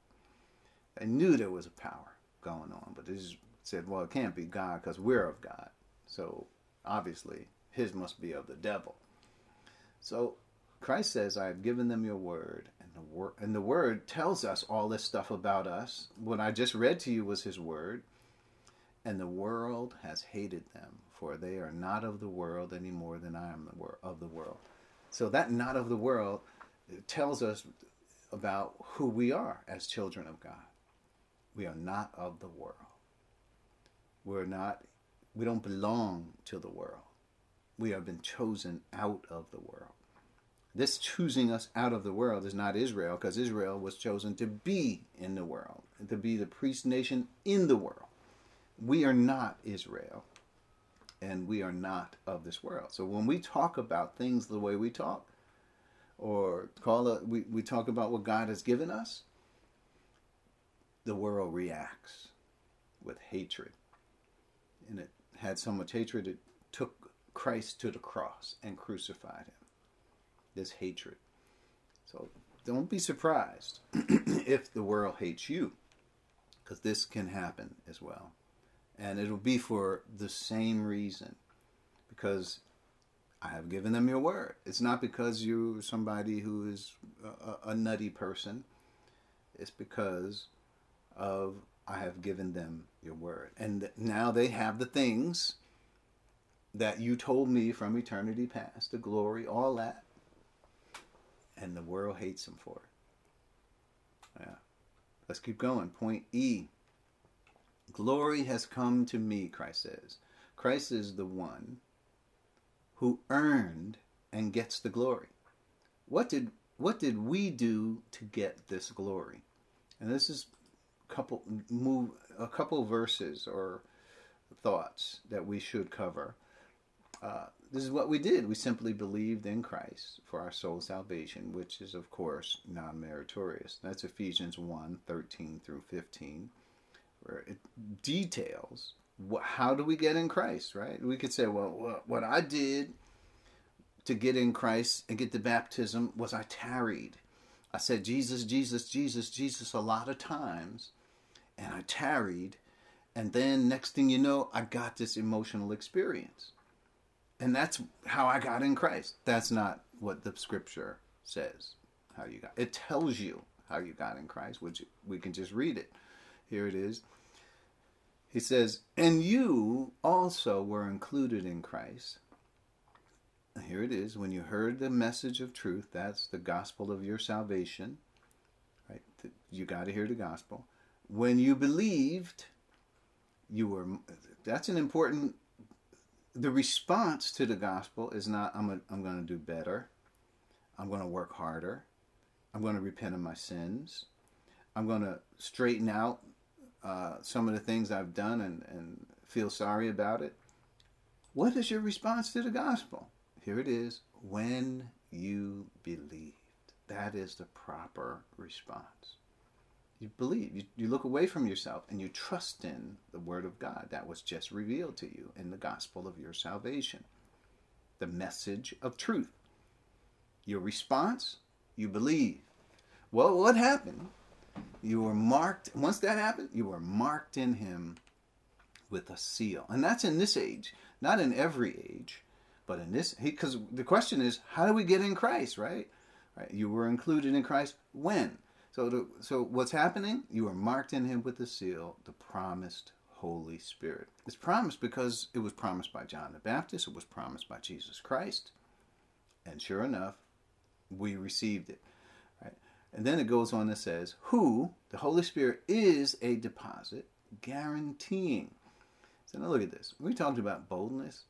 Speaker 1: They knew there was a power going on, but they said, well, it can't be God because we're of God. So obviously, his must be of the devil. So Christ says, I have given them your word. And the, word, and the word tells us all this stuff about us. What I just read to you was his word. And the world has hated them, for they are not of the world any more than I am the wor- of the world. So that not of the world uh, tells us about who we are as children of God. We are not of the world. We're not, we don't belong to the world. We have been chosen out of the world. This choosing us out of the world is not Israel, because Israel was chosen to be in the world, to be the priest nation in the world. We are not Israel, and we are not of this world. So when we talk about things the way we talk, or call it, we, we talk about what God has given us, the world reacts with hatred. And it had so much hatred, it took Christ to the cross and crucified him. This hatred. So don't be surprised (clears throat) if the world hates you, because this can happen as well. And it'll be for the same reason, because I have given them your word. It's not because you're somebody who is a, a nutty person. It's because of I have given them your word. And now they have the things that you told me from eternity past, the glory, all that. And the world hates them for it. Yeah. Let's keep going. Point E. Glory has come to me, Christ says. Christ is the one who earned and gets the glory. What did what did we do to get this glory? And this is a couple move a couple verses or thoughts that we should cover. Uh, this is what we did. We simply believed in Christ for our soul salvation, which is, of course, non meritorious. That's Ephesians 1 13 through 15, where it details how do we get in Christ, right? We could say, well, what I did to get in Christ and get the baptism was I tarried. I said, Jesus, Jesus, Jesus, Jesus a lot of times, and I tarried. And then next thing you know, I got this emotional experience. And that's how I got in Christ. That's not what the scripture says. How you got it tells you how you got in Christ, which we can just read it. Here it is. He says, "And you also were included in Christ." Here it is. When you heard the message of truth, that's the gospel of your salvation. Right? You got to hear the gospel. When you believed, you were. That's an important the response to the gospel is not I'm, I'm going to do better. I'm going to work harder. I'm going to repent of my sins. I'm going to straighten out uh, some of the things I've done and, and feel sorry about it. What is your response to the gospel? Here it is when you believed. That is the proper response you believe. You, you look away from yourself and you trust in the Word of God that was just revealed to you in the gospel of your salvation, the message of truth. Your response, you believe. Well, what happened? You were marked, once that happened, you were marked in Him with a seal. And that's in this age, not in every age, but in this, because the question is, how do we get in Christ, right? right? You were included in Christ when? So, the, so what's happening? You are marked in Him with the seal, the promised Holy Spirit. It's promised because it was promised by John the Baptist. It was promised by Jesus Christ, and sure enough, we received it. Right? And then it goes on and says, "Who the Holy Spirit is a deposit guaranteeing." So now look at this. We talked about boldness.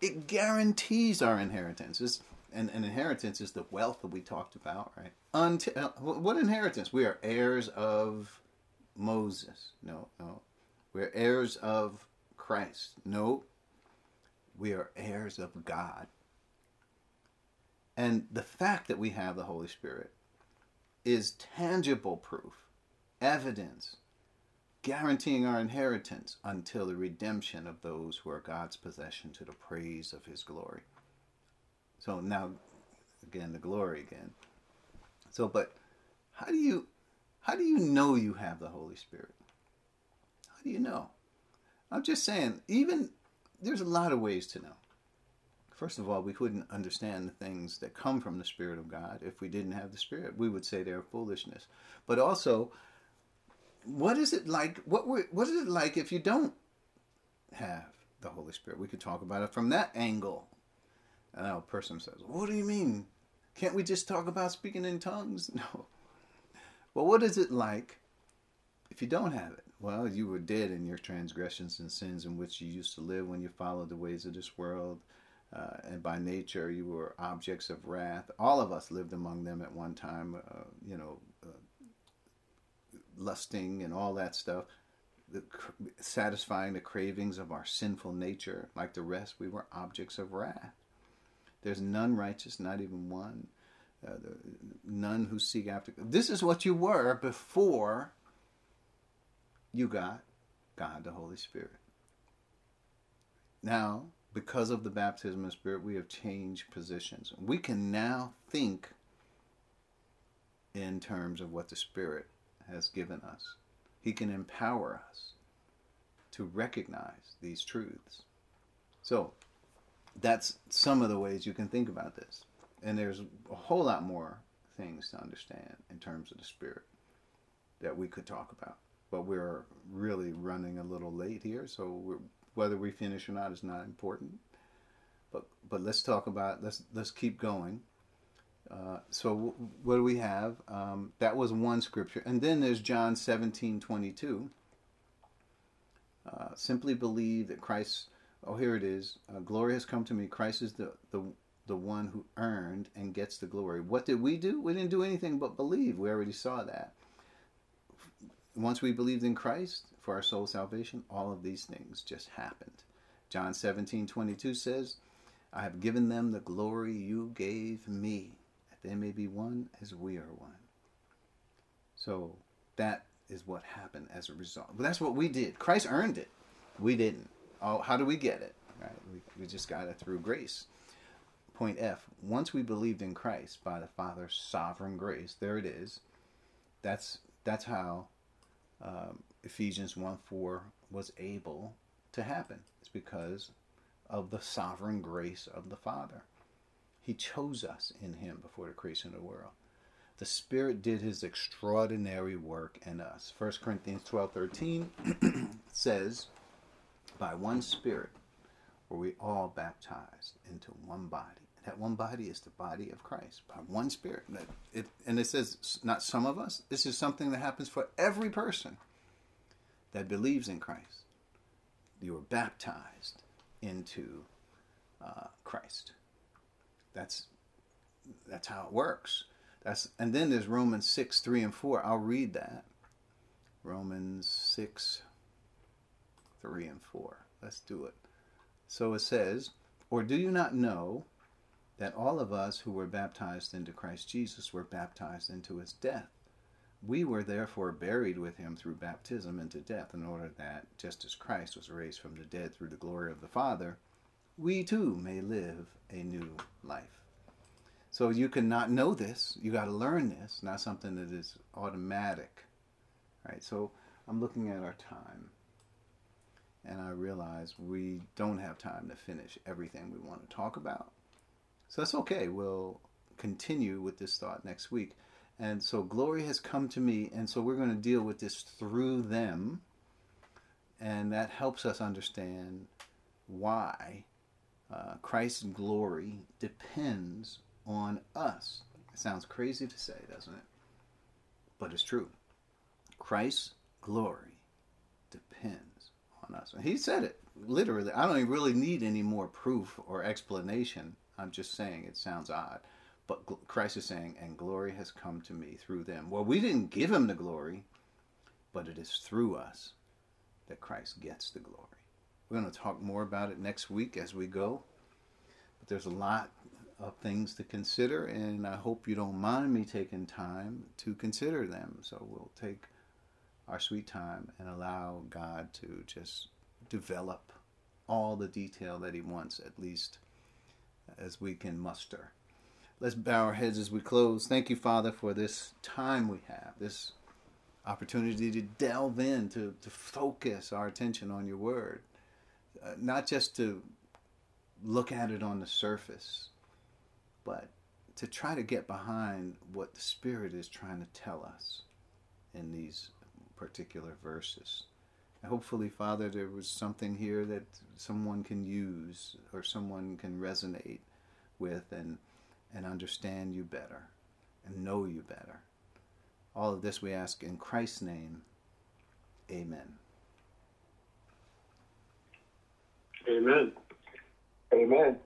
Speaker 1: it guarantees our inheritance. It's, and, and inheritance is the wealth that we talked about, right? Until, uh, what inheritance? We are heirs of Moses. No, no. We're heirs of Christ. No. We are heirs of God. And the fact that we have the Holy Spirit is tangible proof, evidence, guaranteeing our inheritance until the redemption of those who are God's possession to the praise of his glory. So now, again, the glory again. So, but how do you how do you know you have the Holy Spirit? How do you know? I'm just saying, even there's a lot of ways to know. First of all, we couldn't understand the things that come from the Spirit of God if we didn't have the Spirit. We would say they're foolishness. But also, what is it like? What what is it like if you don't have the Holy Spirit? We could talk about it from that angle. And a person says, "What do you mean? Can't we just talk about speaking in tongues?" (laughs) No. Well, what is it like if you don't have it? Well, you were dead in your transgressions and sins in which you used to live when you followed the ways of this world. Uh, and by nature, you were objects of wrath. All of us lived among them at one time, uh, you know, uh, lusting and all that stuff, the, satisfying the cravings of our sinful nature. Like the rest, we were objects of wrath. There's none righteous, not even one. Uh, the, none who seek after. This is what you were before you got God, the Holy Spirit. Now, because of the baptism of Spirit, we have changed positions. We can now think in terms of what the Spirit has given us. He can empower us to recognize these truths. So, that's some of the ways you can think about this. And there's a whole lot more things to understand in terms of the Spirit that we could talk about. But we're really running a little late here, so whether we finish or not is not important. But but let's talk about let's let's keep going. Uh, so w- what do we have? Um, that was one scripture, and then there's John seventeen twenty two. Uh, simply believe that Christ. Oh, here it is. Uh, glory has come to me. Christ is the, the the one who earned and gets the glory. What did we do? We didn't do anything but believe. We already saw that. Once we believed in Christ for our soul salvation, all of these things just happened. John 17, 22 says, I have given them the glory you gave me, that they may be one as we are one. So that is what happened as a result. But that's what we did. Christ earned it. We didn't. Oh, how do we get it? Right? We, we just got it through grace. Point F. Once we believed in Christ by the Father's sovereign grace, there it is. That's that's how um, Ephesians 1 4 was able to happen. It's because of the sovereign grace of the Father. He chose us in Him before the creation of the world. The Spirit did His extraordinary work in us. 1 Corinthians 12 13 (clears throat) says, By one Spirit were we all baptized into one body that one body is the body of Christ by one Spirit. It, and it says, not some of us. This is something that happens for every person that believes in Christ. You are baptized into uh, Christ. That's that's how it works. That's and then there's Romans six three and four. I'll read that. Romans six three and four. Let's do it. So it says, or do you not know? that all of us who were baptized into Christ Jesus were baptized into his death. We were therefore buried with him through baptism into death, in order that, just as Christ was raised from the dead through the glory of the Father, we too may live a new life. So you cannot know this. You got to learn this, not something that is automatic. Right? So I'm looking at our time, and I realize we don't have time to finish everything we want to talk about. So that's okay. We'll continue with this thought next week. And so glory has come to me, and so we're going to deal with this through them. And that helps us understand why uh, Christ's glory depends on us. It sounds crazy to say, doesn't it? But it's true. Christ's glory depends on us. And he said it literally, I don't really need any more proof or explanation. I'm just saying it sounds odd. But Christ is saying, and glory has come to me through them. Well, we didn't give him the glory, but it is through us that Christ gets the glory. We're going to talk more about it next week as we go. But there's a lot of things to consider, and I hope you don't mind me taking time to consider them. So we'll take our sweet time and allow God to just develop all the detail that He wants, at least as we can muster. Let's bow our heads as we close. Thank you, Father, for this time we have, this opportunity to delve in, to, to focus our attention on your word, uh, not just to look at it on the surface, but to try to get behind what the Spirit is trying to tell us in these particular verses. And hopefully, Father, there was something here that someone can use or someone can resonate with and, and understand you better and know you better. All of this we ask in Christ's name. Amen.
Speaker 2: Amen.
Speaker 3: Amen.